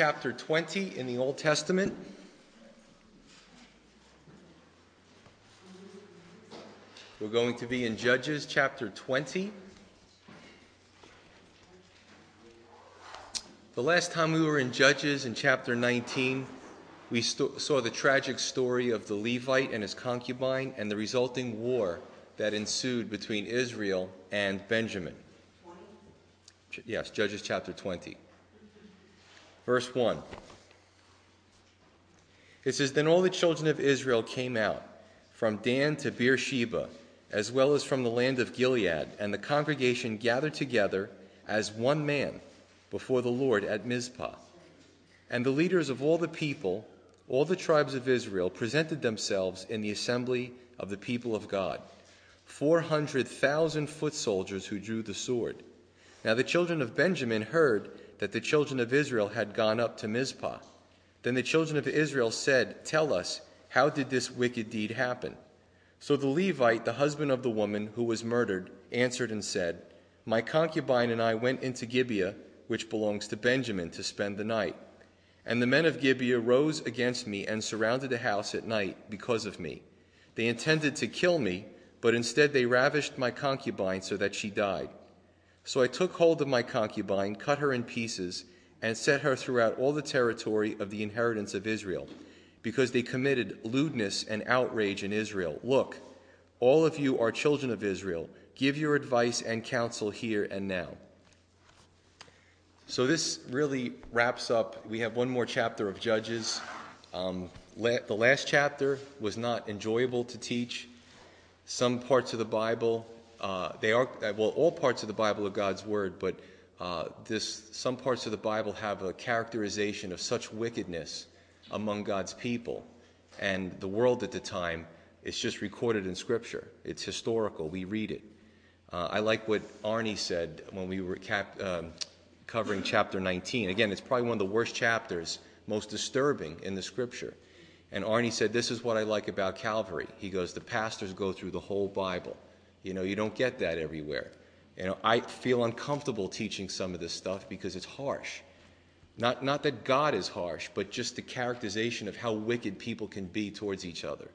chapter 20 in the Old Testament. We're going to be in Judges chapter 20. The last time we were in Judges in chapter 19, we st- saw the tragic story of the Levite and his concubine and the resulting war that ensued between Israel and Benjamin. Yes, Judges chapter 20. Verse 1. It says, Then all the children of Israel came out from Dan to Beersheba as well as from the land of Gilead, and the congregation gathered together as one man before the Lord at Mizpah. And the leaders of all the people, all the tribes of Israel, presented themselves in the assembly of the people of God, 400,000 foot soldiers who drew the sword. Now the children of Benjamin heard that the children of Israel had gone up to Mizpah. Then the children of Israel said, Tell us, how did this wicked deed happen? So the Levite, the husband of the woman who was murdered, answered and said, My concubine and I went into Gibeah, which belongs to Benjamin, to spend the night. And the men of Gibeah rose against me and surrounded the house at night because of me. They intended to kill me, but instead they ravished my concubine so that she died. So I took hold of my concubine, cut her in pieces, and set her throughout all the territory of the inheritance of Israel because they committed lewdness and outrage in Israel. Look, all of you are children of Israel. Give your advice and counsel here and now. So, this really wraps up. We have one more chapter of Judges. Um, la- the last chapter was not enjoyable to teach. Some parts of the Bible, they are, well, all parts of the Bible are God's Word, but uh, this, some parts of the Bible have a characterization of such wickedness among God's people. And the world at the time is just recorded in Scripture, it's historical. We read it. Uh, I like what Arnie said when we were um, covering chapter 19. Again, it's probably one of the worst chapters, most disturbing in the Scripture. And Arnie said, This is what I like about Calvary. He goes, The pastors go through the whole Bible. You know, you don't get that everywhere. You know, I feel uncomfortable teaching some of this stuff because it's harsh. Not, not that God is harsh, but just the characterization of how wicked people can be towards each other.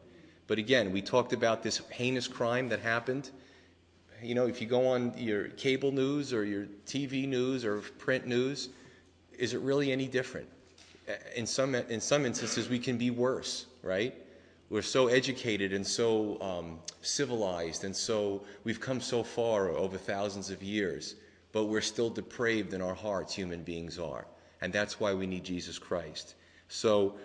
But again, we talked about this heinous crime that happened. You know, if you go on your cable news or your TV news or print news, is it really any different? In some, in some instances, we can be worse, right? We're so educated and so um, civilized, and so we've come so far over thousands of years, but we're still depraved in our hearts, human beings are and that's why we need Jesus Christ. So,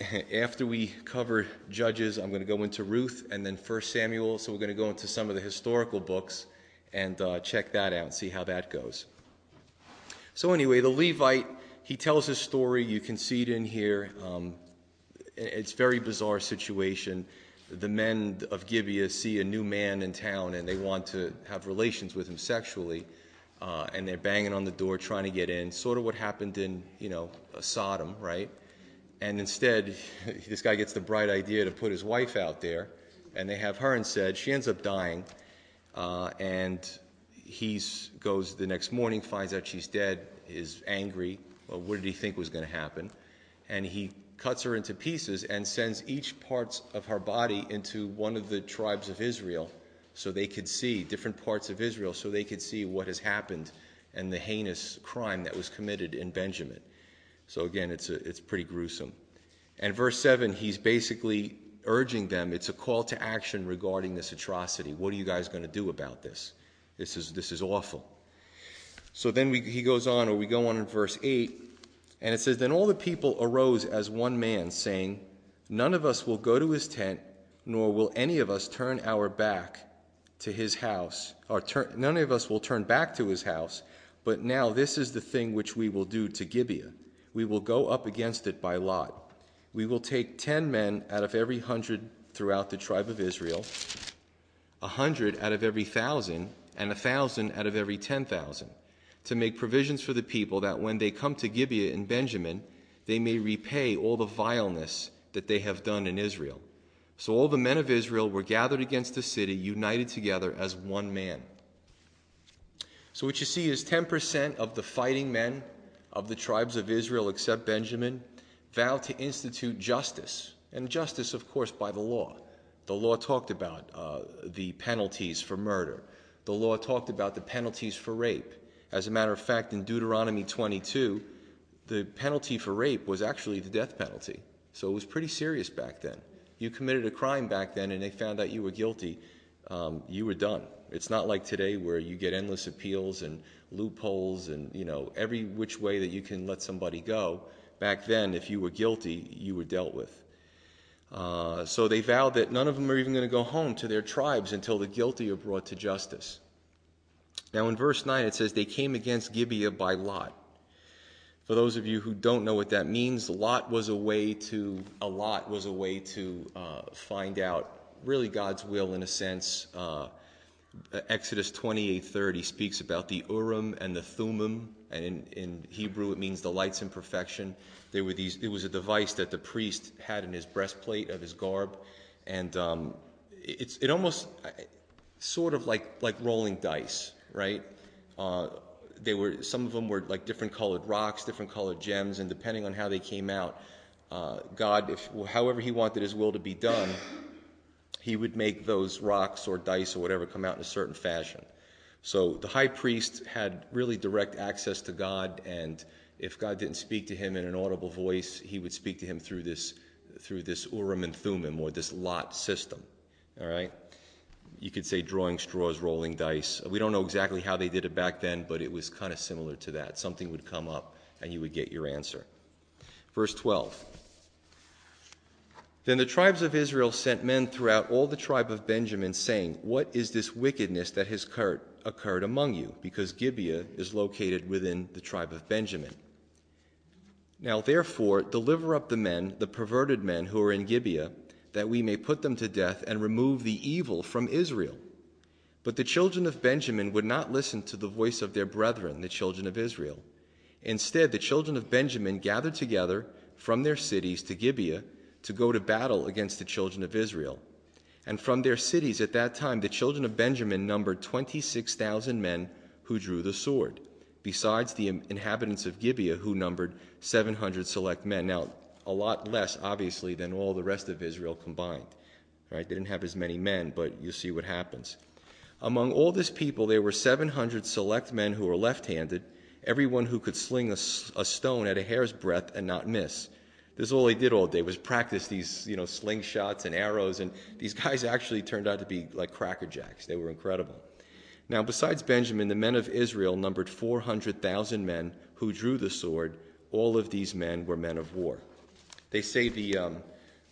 after we cover Judges, I'm going to go into Ruth and then first Samuel. So, we're going to go into some of the historical books and uh, check that out and see how that goes. So, anyway, the Levite, he tells his story. You can see it in here. Um, it's very bizarre situation. The men of Gibeah see a new man in town and they want to have relations with him sexually uh, and they're banging on the door trying to get in, sort of what happened in, you know, Sodom, right? And instead, this guy gets the bright idea to put his wife out there, and they have her instead. She ends up dying, uh, and he goes the next morning, finds out she's dead, is angry. Well, what did he think was going to happen? And he cuts her into pieces and sends each parts of her body into one of the tribes of Israel so they could see different parts of Israel, so they could see what has happened and the heinous crime that was committed in Benjamin. So again, it's, a, it's pretty gruesome. And verse 7, he's basically urging them, it's a call to action regarding this atrocity. What are you guys going to do about this? This is, this is awful. So then we, he goes on, or we go on in verse 8, and it says, Then all the people arose as one man, saying, None of us will go to his tent, nor will any of us turn our back to his house, or turn, none of us will turn back to his house, but now this is the thing which we will do to Gibeah. We will go up against it by lot. We will take ten men out of every hundred throughout the tribe of Israel, a hundred out of every thousand, and a thousand out of every ten thousand, to make provisions for the people that when they come to Gibeah in Benjamin, they may repay all the vileness that they have done in Israel. So all the men of Israel were gathered against the city, united together as one man. So what you see is 10% of the fighting men of the tribes of Israel, except Benjamin, vowed to institute justice, and justice, of course, by the law. The law talked about uh, the penalties for murder. The law talked about the penalties for rape. As a matter of fact, in Deuteronomy 22, the penalty for rape was actually the death penalty. So it was pretty serious back then. You committed a crime back then and they found out you were guilty, um, you were done. It's not like today where you get endless appeals and loopholes and, you know, every which way that you can let somebody go. Back then, if you were guilty, you were dealt with. Uh, so they vowed that none of them are even going to go home to their tribes until the guilty are brought to justice. Now, in verse 9, it says, They came against Gibeah by lot. For those of you who don't know what that means, lot was a way to, a lot was a way to uh, find out really God's will in a sense. Uh, Exodus 28:30 speaks about the Urim and the Thummim, and in, in, Hebrew it means the lights in perfection. There were these. It was a device that the priest had in his breastplate of his garb, and um, it's it almost sort of like like rolling dice, right? Uh, they were some of them were like different colored rocks, different colored gems, and depending on how they came out, uh, God, if however He wanted His will to be done, he would make those rocks or dice or whatever come out in a certain fashion. So the high priest had really direct access to God, and if God didn't speak to him in an audible voice, he would speak to him through this through this Urim and Thummim or this lot system. All right. You could say drawing straws, rolling dice. We don't know exactly how they did it back then, but it was kind of similar to that. Something would come up and you would get your answer. Verse 12. Then the tribes of Israel sent men throughout all the tribe of Benjamin, saying, What is this wickedness that has occurred, among you? Because Gibeah is located within the tribe of Benjamin. Now therefore, deliver up the men, the perverted men who are in Gibeah, that we may put them to death and remove the evil from Israel. But the children of Benjamin would not listen to the voice of their brethren, the children of Israel. Instead, the children of Benjamin gathered together from their cities to Gibeah to go to battle against the children of Israel. And from their cities at that time, the children of Benjamin numbered 26,000 men who drew the sword, besides the inhabitants of Gibeah, who numbered 700 select men. Now, a lot less, obviously, than all the rest of Israel combined. Right? They didn't have as many men, but you'll see what happens. Among all this people, there were 700 select men who were left handed, everyone who could sling a, a stone at a hair's breadth and not miss. This is all they did all day was practice these, you know, slingshots and arrows, and these guys actually turned out to be like crackerjacks. They were incredible. Now, besides Benjamin, the men of Israel numbered 400,000 men who drew the sword. All of these men were men of war. They say the, um,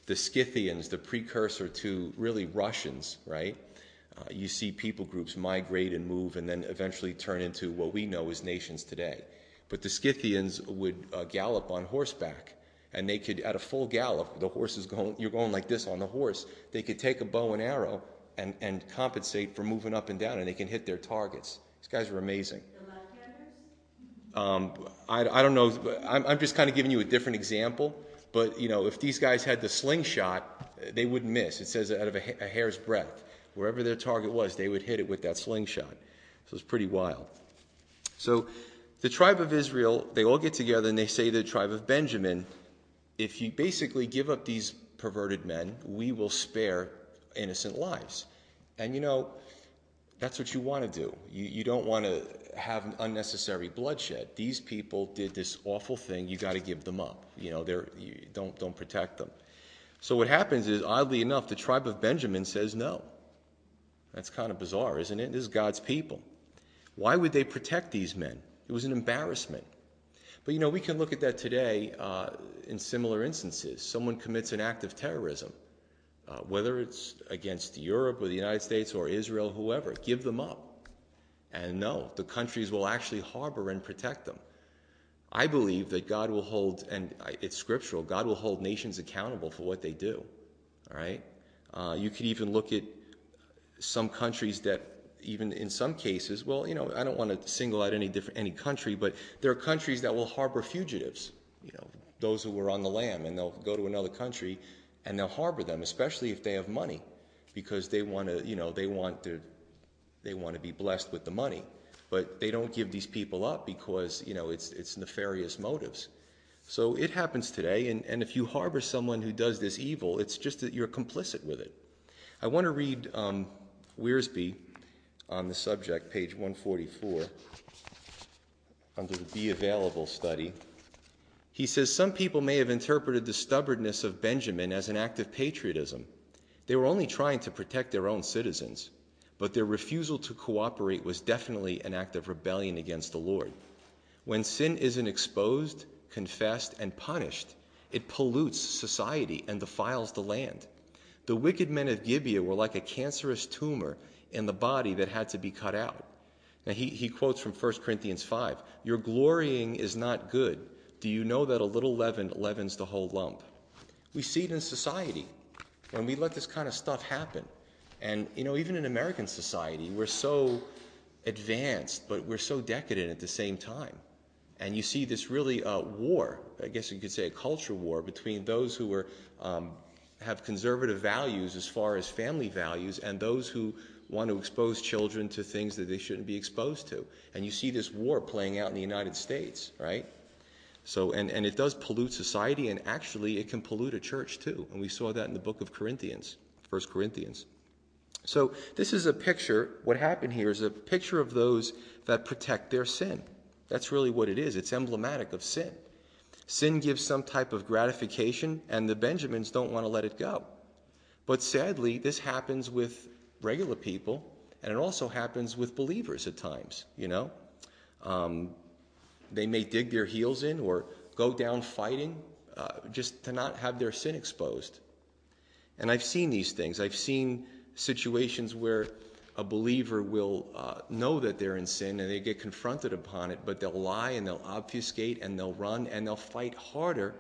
the Scythians, the precursor to really Russians, right? Uh, you see people groups migrate and move and then eventually turn into what we know as nations today. But the Scythians would uh, gallop on horseback and they could, at a full gallop, the horse is going, you're going like this on the horse, they could take a bow and arrow and, and compensate for moving up and down, and they can hit their targets. These guys are amazing. Um, I, I, don't know. I'm, I'm just kind of giving you a different example. But you know, if these guys had the slingshot, they wouldn't miss. It says out of a, hair's breadth, wherever their target was, they would hit it with that slingshot. So it's pretty wild. So the tribe of Israel, they all get together and they say to the tribe of Benjamin, if you basically give up these perverted men, we will spare innocent lives. And you know, that's what you want to do. You, you don't want to have unnecessary bloodshed. These people did this awful thing. You got to give them up. You know, they're, you don't, don't protect them. So what happens is, oddly enough, the tribe of Benjamin says no. That's kind of bizarre, isn't it? This is God's people. Why would they protect these men? It was an embarrassment. But you know, we can look at that today uh, in similar instances. Someone commits an act of terrorism, whether it's against Europe or the United States or Israel, whoever, give them up. And no, the countries will actually harbor and protect them. I believe that God will hold, and it's scriptural, God will hold nations accountable for what they do. All right? Uh, you could even look at some countries that even in some cases, well, you know, I don't want to single out any different any country, but there are countries that will harbor fugitives, you know, those who were on the lam, and they'll go to another country and they'll harbor them, especially if they have money, because they want to, you know, they want to they want to be blessed with the money. but they don't give these people up because, you know, it's, it's nefarious motives. So it happens today, and, and if you harbor someone who does this evil, it's just that you're complicit with it. I want to read um, Wiersbe on the subject, page 144, under the Be Available study. He says some people may have interpreted the stubbornness of Benjamin as an act of patriotism. They were only trying to protect their own citizens, but their refusal to cooperate was definitely an act of rebellion against the Lord. When sin isn't exposed, confessed, and punished, it pollutes society and defiles the land. The wicked men of Gibeah were like a cancerous tumor in the body that had to be cut out. Now, he, he quotes from 1 Corinthians 5 Your glorying is not good. Do you know that a little leaven leavens the whole lump? We see it in society when we let this kind of stuff happen. And, you know, even in American society, we're so advanced, but we're so decadent at the same time. And you see this really uh, war, I guess you could say a culture war, between those who are, um, have conservative values as far as family values and those who want to expose children to things that they shouldn't be exposed to. And you see this war playing out in the United States, right? So, and, and it does pollute society, and actually it can pollute a church too. And we saw that in the book of Corinthians, First Corinthians. So, this is a picture, what happened here is a picture of those that protect their sin. That's really what it is. It's emblematic of sin. Sin gives some type of gratification, and the Benjamins don't want to let it go. But sadly, this happens with regular people, and it also happens with believers at times, you know. Um, they may dig their heels in or go down fighting uh, just to not have their sin exposed. And I've seen these things. I've seen situations where a believer will uh, know that they're in sin and they get confronted upon it, but they'll lie and they'll obfuscate and they'll run and they'll fight harder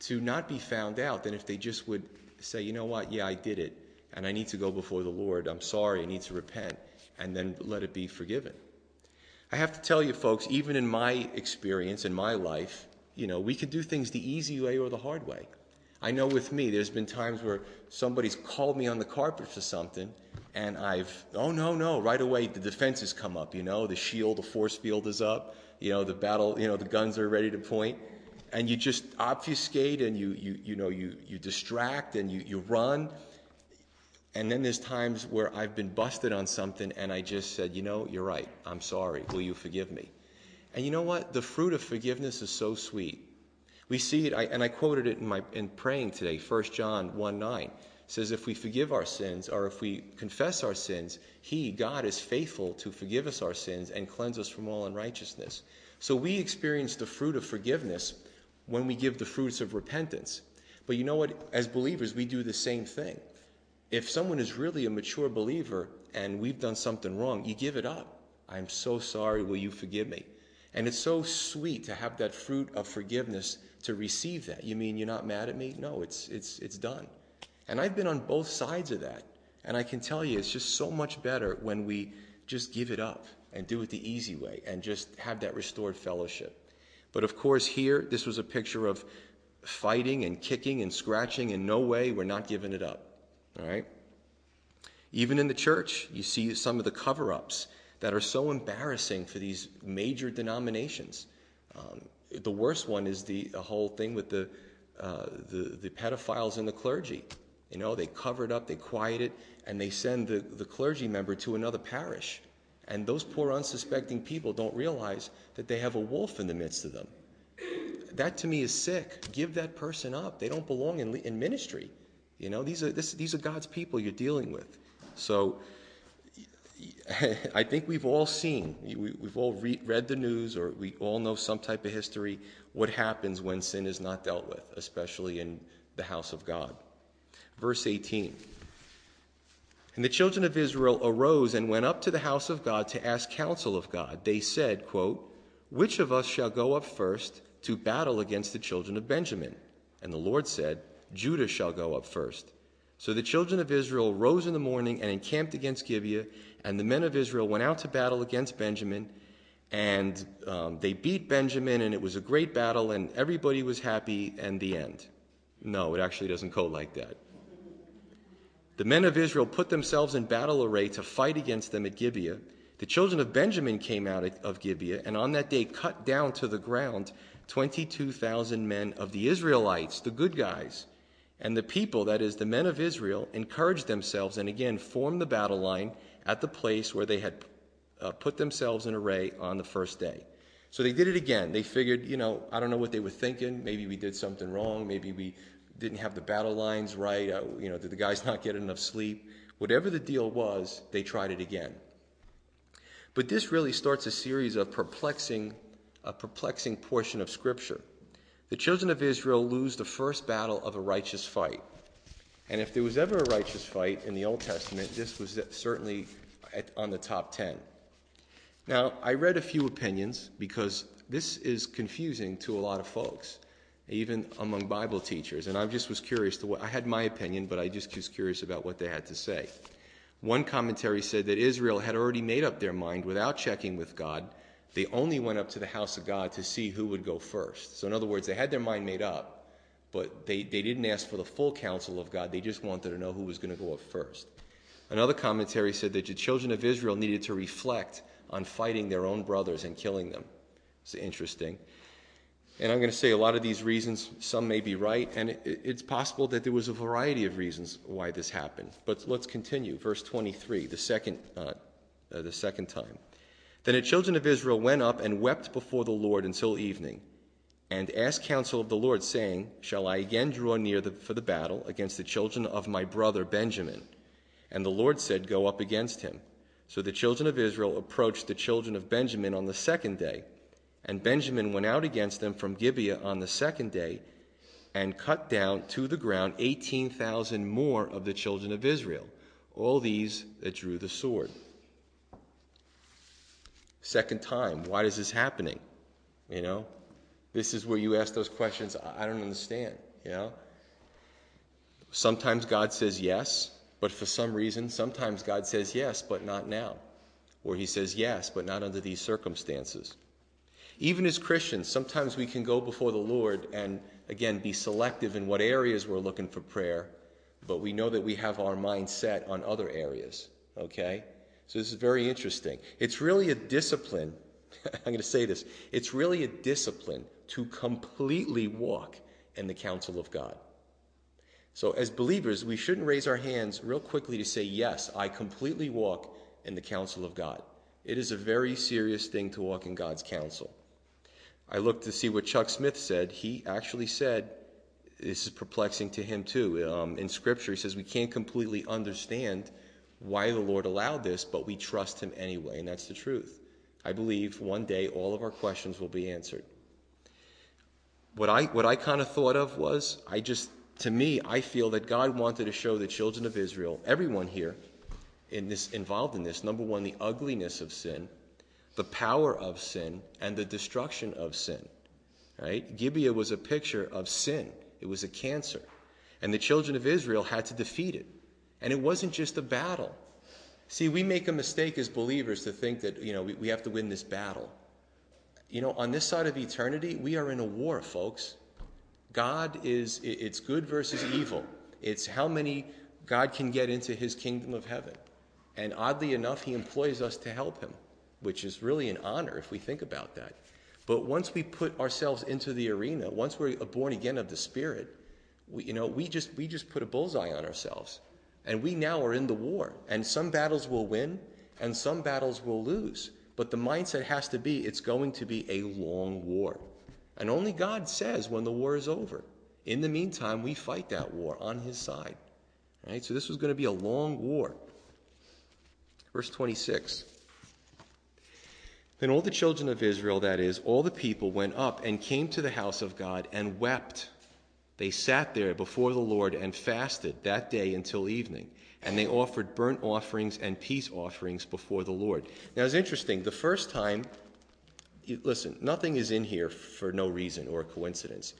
to not be found out than if they just would say, you know what, yeah, I did it and I need to go before the Lord. I'm sorry, I need to repent, and then let it be forgiven. I have to tell you, folks, even in my experience, in my life, you know, we can do things the easy way or the hard way. I know with me, there's been times where somebody's called me on the carpet for something, and I've, oh no, no, right away the defenses come up, you know, the shield, the force field is up, you know, the battle, you know, the guns are ready to point, and you just obfuscate and you, you, you know, you, you distract and you, you run, and then there's times where I've been busted on something and I just said, you know, you're right. I'm sorry. Will you forgive me? And you know what? The fruit of forgiveness is so sweet. We see it, and I quoted it in my in praying today. 1 John 1 9 says, If we forgive our sins, or if we confess our sins, He, God, is faithful to forgive us our sins and cleanse us from all unrighteousness. So we experience the fruit of forgiveness when we give the fruits of repentance. But you know what? As believers, we do the same thing if someone is really a mature believer and we've done something wrong, you give it up. I'm so sorry. Will you forgive me? And it's so sweet to have that fruit of forgiveness to receive that. You mean you're not mad at me? No, it's, it's, it's done. And I've been on both sides of that. And I can tell you, it's just so much better when we just give it up and do it the easy way and just have that restored fellowship. But of course, here, this was a picture of fighting and kicking and scratching. In no way, we're not giving it up. All right? Even in the church, you see some of the cover ups that are so embarrassing for these major denominations. Um, the worst one is the, the whole thing with the, uh, the, the pedophiles in the clergy. You know, they cover it up, they quiet it, and they send the, the clergy member to another parish. And those poor unsuspecting people don't realize that they have a wolf in the midst of them. That to me is sick. Give that person up. They don't belong in, in ministry. You know, these are, this, these are God's people you're dealing with. So I think we've all seen, we, have all re- read the news, or we all know some type of history, what happens when sin is not dealt with, especially in the house of God. Verse 18. And the children of Israel arose and went up to the house of God to ask counsel of God. They said, quote, Which of us shall go up first to battle against the children of Benjamin? And the Lord said, Judah shall go up first. So the children of Israel rose in the morning and encamped against Gibeah, and the men of Israel went out to battle against Benjamin, and um, they beat Benjamin, and it was a great battle, and everybody was happy, and the end. No, it actually doesn't go like that. The men of Israel put themselves in battle array to fight against them at Gibeah. The children of Benjamin came out of Gibeah, and on that day cut down to the ground 22,000 men of the Israelites, the good guys. And the people, that is, the men of Israel, encouraged themselves and again formed the battle line at the place where they had uh, put themselves in array on the first day. So they did it again. They figured, you know, I don't know what they were thinking. Maybe we did something wrong. Maybe we didn't have the battle lines right. Uh, you know, did the guys not get enough sleep? Whatever the deal was, they tried it again. But this really starts a series of perplexing, a perplexing portion of Scripture. The children of Israel lose the first battle of a righteous fight. And if there was ever a righteous fight in the Old Testament, this was certainly on the top 10. Now, I read a few opinions because this is confusing to a lot of folks, even among Bible teachers. And I just was curious to what I had my opinion, but I just was curious about what they had to say. One commentary said that Israel had already made up their mind without checking with God they only went up to the house of God to see who would go first. So, in other words, they had their mind made up, but they, they didn't ask for the full counsel of God. They just wanted to know who was going to go up first. Another commentary said that the children of Israel needed to reflect on fighting their own brothers and killing them. It's interesting. And I'm going to say a lot of these reasons, some may be right, and it, it's possible that there was a variety of reasons why this happened. But let's continue. Verse 23, the second, uh, uh, the second time. Then the children of Israel went up and wept before the Lord until evening, and asked counsel of the Lord, saying, Shall I again draw near the, for the battle against the children of my brother Benjamin? And the Lord said, Go up against him. So the children of Israel approached the children of Benjamin on the second day. And Benjamin went out against them from Gibeah on the second day, and cut down to the ground 18,000 more of the children of Israel, all these that drew the sword. Second time, why is this happening? You know, this is where you ask those questions. I don't understand. You know, sometimes God says yes, but for some reason, sometimes God says yes, but not now. Or he says yes, but not under these circumstances. Even as Christians, sometimes we can go before the Lord and, again, be selective in what areas we're looking for prayer, but we know that we have our mind set on other areas, okay? So this is very interesting. It's really a discipline. I'm going to say this. It's really a discipline to completely walk in the counsel of God. So as believers, we shouldn't raise our hands real quickly to say, Yes, I completely walk in the counsel of God. It is a very serious thing to walk in God's counsel. I looked to see what Chuck Smith said. He actually said, this is perplexing to him too. Um, in Scripture, he says we can't completely understand why the Lord allowed this, but we trust Him anyway, and that's the truth. I believe one day all of our questions will be answered. What I, what I kind of thought of was, I just, to me, I feel that God wanted to show the children of Israel, everyone here in this, involved in this, number one, the ugliness of sin, the power of sin, and the destruction of sin. Right? Gibeah was a picture of sin. It was a cancer. And the children of Israel had to defeat it. And it wasn't just a battle. See, we make a mistake as believers to think that, you know, we, we have to win this battle. You know, on this side of eternity, we are in a war, folks. God is, it's good versus evil. It's how many God can get into his kingdom of heaven. And oddly enough, he employs us to help him, which is really an honor if we think about that. But once we put ourselves into the arena, once we're born again of the Spirit, we, you know, we just, we just put a bullseye on ourselves. And we now are in the war. And some battles will win and some battles will lose. But the mindset has to be it's going to be a long war. And only God says when the war is over. In the meantime, we fight that war on his side. Right? So this was going to be a long war. Verse 26. Then all the children of Israel, that is, all the people, went up and came to the house of God and wept they sat there before the Lord and fasted that day until evening, and they offered burnt offerings and peace offerings before the Lord. Now it's interesting. The first time, listen, nothing is in here for no reason or coincidence.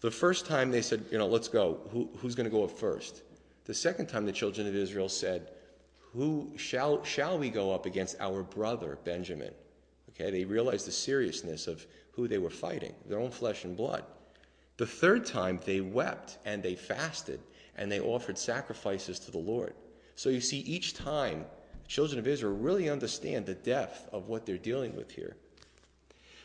The first time they said, you know, let's go. Who, who's going to go up first? The second time the children of Israel said, who shall, shall we go up against our brother Benjamin? Okay, they realized the seriousness of who they were fighting, their own flesh and blood. The third time they wept and they fasted and they offered sacrifices to the Lord. So you see, each time the children of Israel really understand the depth of what they're dealing with here.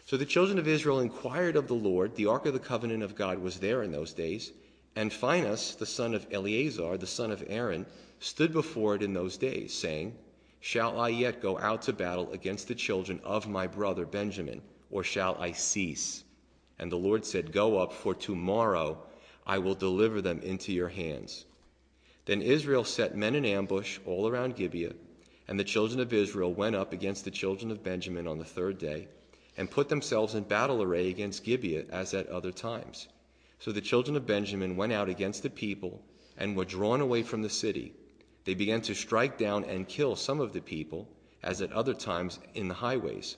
So the children of Israel inquired of the Lord. The ark of the covenant of God was there in those days. And Phinehas, the son of Eleazar, the son of Aaron, stood before it in those days, saying, Shall I yet go out to battle against the children of my brother Benjamin, or shall I cease? And the Lord said, Go up, for tomorrow I will deliver them into your hands. Then Israel set men in ambush all around Gibeah, and the children of Israel went up against the children of Benjamin on the third day and put themselves in battle array against Gibeah as at other times. So the children of Benjamin went out against the people and were drawn away from the city. They began to strike down and kill some of the people, as at other times in the highways,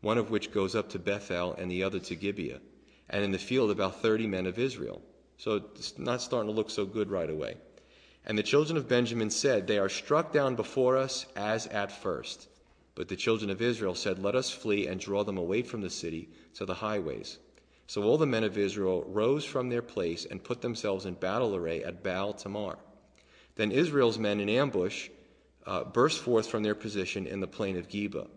one of which goes up to Bethel and the other to Gibeah, and in the field about thirty men of Israel. So it's not starting to look so good right away. And the children of Benjamin said, They are struck down before us as at first. But the children of Israel said, Let us flee and draw them away from the city to the highways. So all the men of Israel rose from their place and put themselves in battle array at Baal Tamar. Then Israel's men in ambush uh, burst forth from their position in the plain of Geba.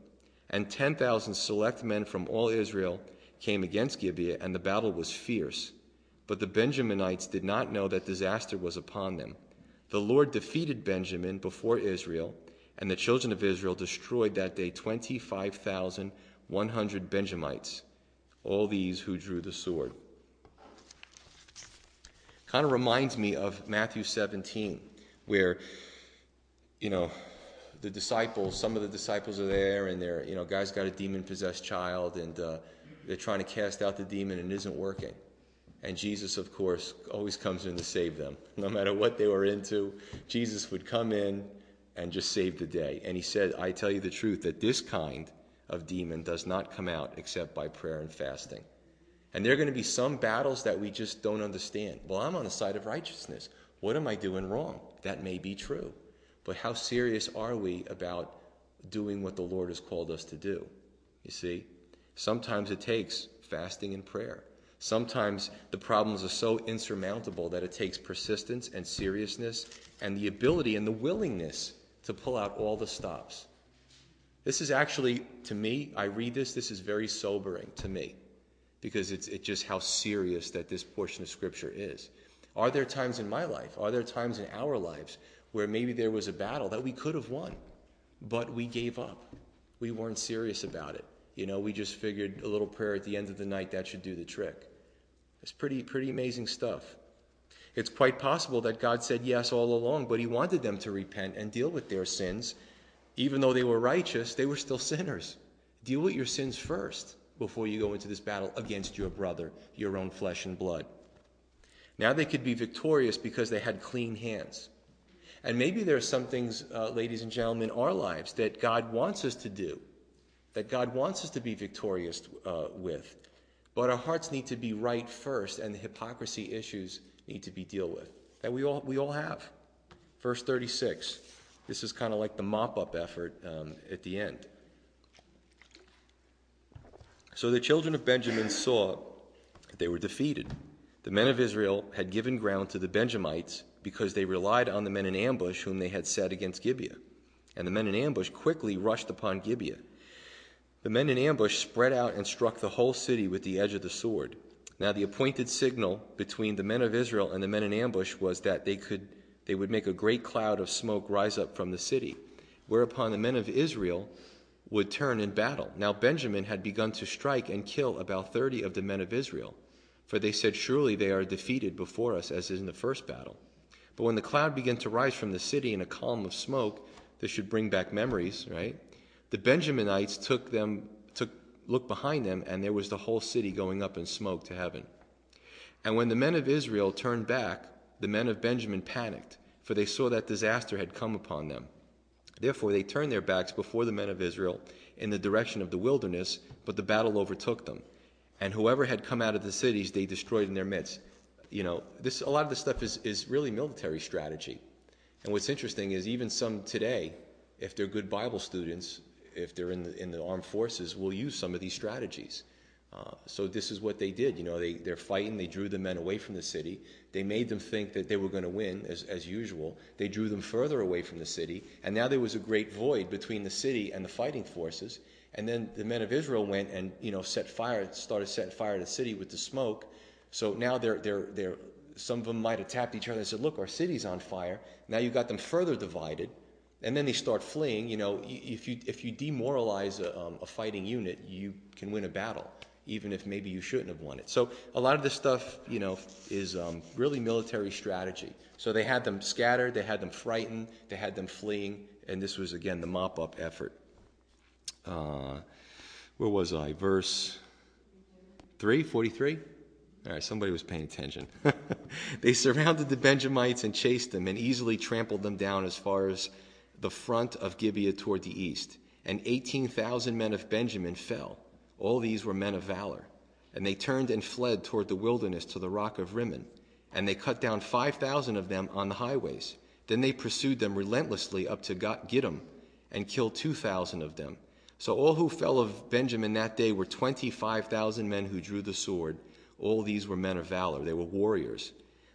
And 10,000 select men from all Israel came against Gibeah, and the battle was fierce. But the Benjaminites did not know that disaster was upon them. The Lord defeated Benjamin before Israel and the children of Israel destroyed that day 25,100 Benjamites, all these who drew the sword. Kind of reminds me of Matthew 17, where, you know, the disciples, some of the disciples are there, and they're, you know, guy's got a demon possessed child, and uh, they're trying to cast out the demon, and it isn't working. And Jesus, of course, always comes in to save them. No matter what they were into, Jesus would come in and just save the day. And he said, I tell you the truth, that this kind of demon does not come out except by prayer and fasting. And there are going to be some battles that we just don't understand. Well, I'm on the side of righteousness. What am I doing wrong? That may be true. But how serious are we about doing what the Lord has called us to do? You see, sometimes it takes fasting and prayer. Sometimes the problems are so insurmountable that it takes persistence and seriousness and the ability and the willingness to pull out all the stops. This is actually, to me, I read this, this is very sobering to me because it's, it's just how serious that this portion of Scripture is. Are there times in my life, are there times in our lives where maybe there was a battle that we could have won, but we gave up? We weren't serious about it. You know, we just figured a little prayer at the end of the night, that should do the trick. It's pretty, pretty amazing stuff. It's quite possible that God said yes all along, but He wanted them to repent and deal with their sins. Even though they were righteous, they were still sinners. Deal with your sins first before you go into this battle against your brother, your own flesh and blood. Now they could be victorious because they had clean hands. And maybe there are some things, uh, ladies and gentlemen, in our lives that God wants us to do, that God wants us to be victorious uh, with. But our hearts need to be right first, and the hypocrisy issues need to be dealt with that we all we all have. Verse 36. This is kind of like the mop up effort um, at the end. So the children of Benjamin saw that they were defeated. The men of Israel had given ground to the Benjamites because they relied on the men in ambush whom they had set against Gibeah. And the men in ambush quickly rushed upon Gibeah. The men in ambush spread out and struck the whole city with the edge of the sword. Now the appointed signal between the men of Israel and the men in ambush was that they could they would make a great cloud of smoke rise up from the city, whereupon the men of Israel would turn in battle. Now Benjamin had begun to strike and kill about thirty of the men of Israel, for they said, Surely they are defeated before us, as in the first battle. But when the cloud began to rise from the city in a column of smoke, this should bring back memories, right? The Benjaminites took them took, looked behind them, and there was the whole city going up in smoke to heaven. And when the men of Israel turned back, the men of Benjamin panicked, for they saw that disaster had come upon them. Therefore, they turned their backs before the men of Israel in the direction of the wilderness, but the battle overtook them. And whoever had come out of the cities, they destroyed in their midst. You know, this, a lot of this stuff is, is really military strategy. And what's interesting is even some today, if they're good Bible students, if they're in the, in the armed forces, will use some of these strategies. Uh, so this is what they did. You know, they, they're fighting. They drew the men away from the city. They made them think that they were going to win, as, as usual. They drew them further away from the city. And now there was a great void between the city and the fighting forces. And then the men of Israel went and, you know, set fire, started setting fire to the city with the smoke. So now they're, they're, they're, some of them might have tapped each other and said, look, our city's on fire. Now you've got them further divided. And then they start fleeing. You know, if you, if you demoralize a, um, a fighting unit, you can win a battle even if maybe you shouldn't have won it. So a lot of this stuff, you know, is um, really military strategy. So they had them scattered, they had them frightened, they had them fleeing, and this was again the mop-up effort. Uh, where was I? Verse three, forty-three. All right, somebody was paying attention. they surrounded the Benjamites and chased them, and easily trampled them down as far as the front of Gibeah toward the east. And eighteen thousand men of Benjamin fell all these were men of valor. And they turned and fled toward the wilderness to the rock of Rimmon. And they cut down 5,000 of them on the highways. Then they pursued them relentlessly up to Gidom and killed 2,000 of them. So all who fell of Benjamin that day were 25,000 men who drew the sword. All these were men of valor. They were warriors.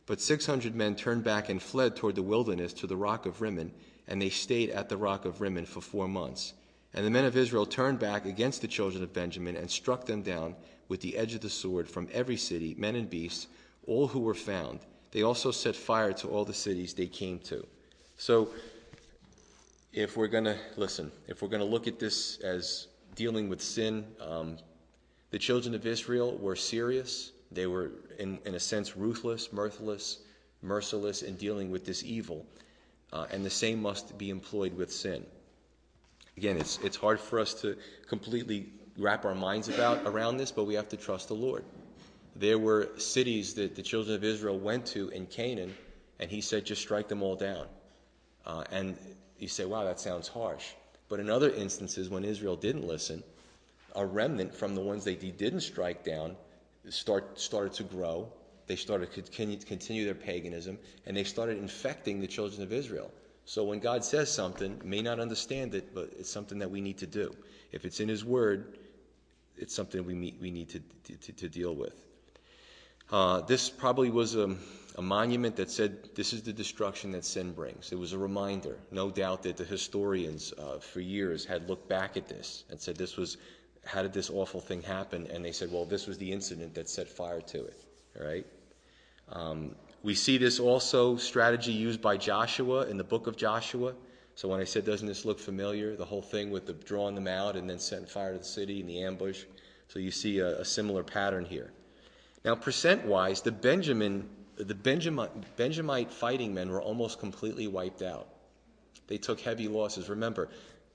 But 600 men turned back and fled toward the wilderness to the rock of Rimmon, and they stayed at the rock of Rimmon for four months. And the men of Israel turned back against the children of Benjamin and struck them down with the edge of the sword from every city, men and beasts, all who were found. They also set fire to all the cities they came to. So, if we're going to listen, if we're going to look at this as dealing with sin, um, the children of Israel were serious. They were, in, in a sense, ruthless, mirthless, merciless in dealing with this evil. Uh, and the same must be employed with sin. Again, it's, it's hard for us to completely wrap our minds about around this, but we have to trust the Lord. There were cities that the children of Israel went to in Canaan, and he said, just strike them all down. Uh, and you say, wow, that sounds harsh. But in other instances, when Israel didn't listen, a remnant from the ones they didn't strike down start, started to grow. They started to continue, their paganism, and they started infecting the children of Israel. So when God says something, may not understand it, but it's something that we need to do. If it's in His Word, it's something we, we need to, to, to deal with. Uh, this probably was a, a, monument that said this is the destruction that sin brings. It was a reminder. No doubt that the historians uh, for years had looked back at this and said this was how did this awful thing happen? And they said, well, this was the incident that set fire to it. Right. Um, we see this also strategy used by Joshua in the book of Joshua. So when I said, doesn't this look familiar? The whole thing with the drawing them out and then setting fire to the city and the ambush. So you see a, a similar pattern here. Now, percent-wise, the Benjamin, the Benjamite, Benjamite fighting men were almost completely wiped out. They took heavy losses. Remember,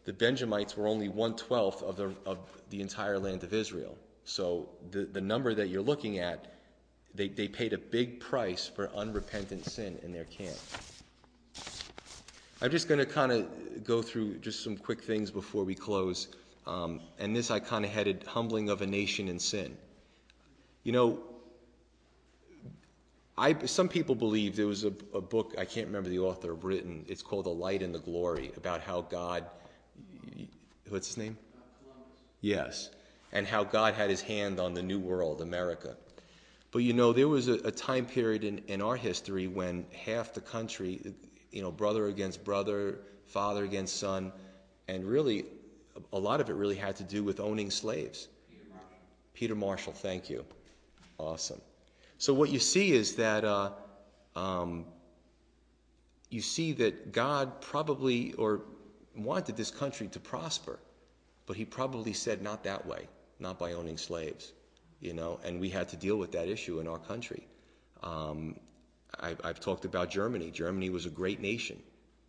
the Benjamites were only one twelfth of the of the entire land of Israel. So the the number that you're looking at they, they paid a big price for unrepentant sin in their camp. I'm just going to kind of go through just some quick things before we close. Um, and this I kind of headed Humbling of a Nation in Sin. You know, I, some people believe there was a, a, book, I can't remember the author, written, it's called The Light and the Glory, about how God, what's his name? Columbus. Yes. And how God had his hand on the New World, America. But you know, there was a, time period in, in our history when half the country, you know, brother against brother, father against son, and really, a lot of it really had to do with owning slaves. Peter Marshall, Peter Marshall thank you. Awesome. So what you see is that uh, um, you see that God probably or wanted this country to prosper, but He probably said not that way, not by owning slaves you know, and we had to deal with that issue in our country. Um, I, have talked about Germany. Germany was a great nation.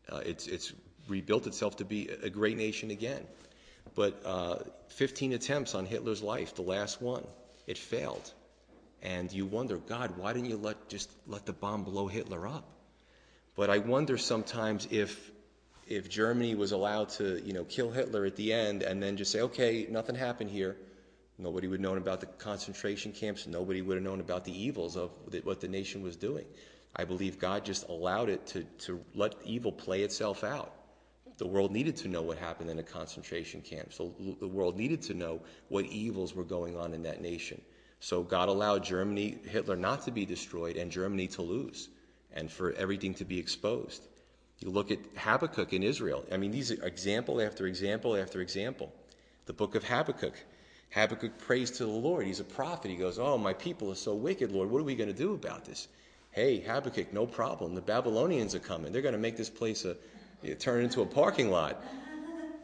Uh, it's, it's rebuilt itself to be a great nation again. But uh, 15 attempts on Hitler's life, the last one, it failed. And you wonder, God, why didn't you let just let the bomb blow Hitler up? But I wonder sometimes if if Germany was allowed to, you know, kill Hitler at the end and then just say, okay, nothing happened here Nobody would have known about the concentration camps. Nobody would have known about the evils of what the nation was doing. I believe God just allowed it to, let evil play itself out. the world needed to know what happened in a concentration camp. So the world needed to know what evils were going on in that nation. So God allowed Germany, Hitler not to be destroyed, and Germany to lose, and for everything to be exposed. You look at Habakkuk in Israel. I mean, these are example after example after example. The book of Habakkuk. Habakkuk prays to the Lord. He's a prophet. He goes, Oh, my people are so wicked, Lord. What are we going to do about this? Hey, Habakkuk, no problem. The Babylonians are coming. They're going to make this place a, turn into a parking lot.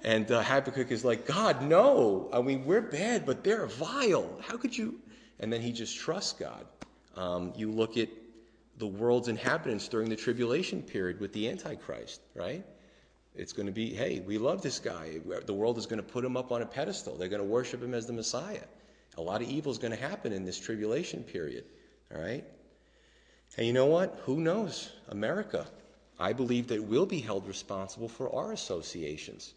And uh, Habakkuk is like, God, no. I mean, we're bad, but they're vile. How could you? And then he just trusts God. Um, you look at the world's inhabitants during the tribulation period with the Antichrist, right? It's going to be, hey, we love this guy. The world is going to put him up on a pedestal. They're going to worship him as the Messiah. A lot of evil is going to happen in this tribulation period, all right? And you know what? Who knows? America. I believe that we'll be held responsible for our associations.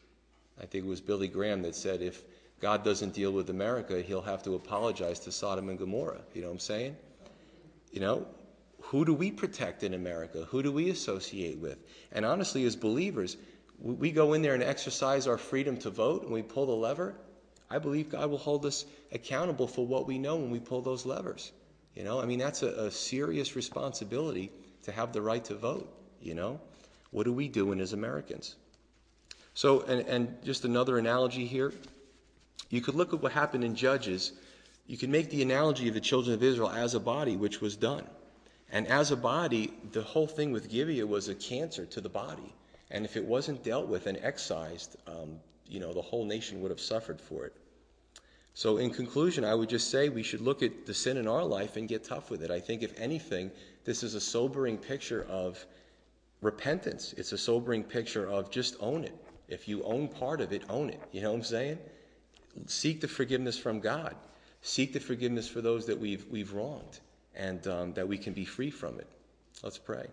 I think it was Billy Graham that said if God doesn't deal with America, he'll have to apologize to Sodom and Gomorrah. You know what I'm saying? You know, who do we protect in America? Who do we associate with? And honestly, as believers, we go in there and exercise our freedom to vote and we pull the lever. I believe God will hold us accountable for what we know when we pull those levers. You know, I mean, that's a, a serious responsibility to have the right to vote. You know, what are we doing as Americans? So, and, and just another analogy here you could look at what happened in Judges. You can make the analogy of the children of Israel as a body, which was done. And as a body, the whole thing with Gibeah was a cancer to the body. And if it wasn't dealt with and excised, um, you know, the whole nation would have suffered for it. So, in conclusion, I would just say we should look at the sin in our life and get tough with it. I think, if anything, this is a sobering picture of repentance. It's a sobering picture of just own it. If you own part of it, own it. You know what I'm saying? Seek the forgiveness from God. Seek the forgiveness for those that we've, we've wronged and um, that we can be free from it. Let's pray.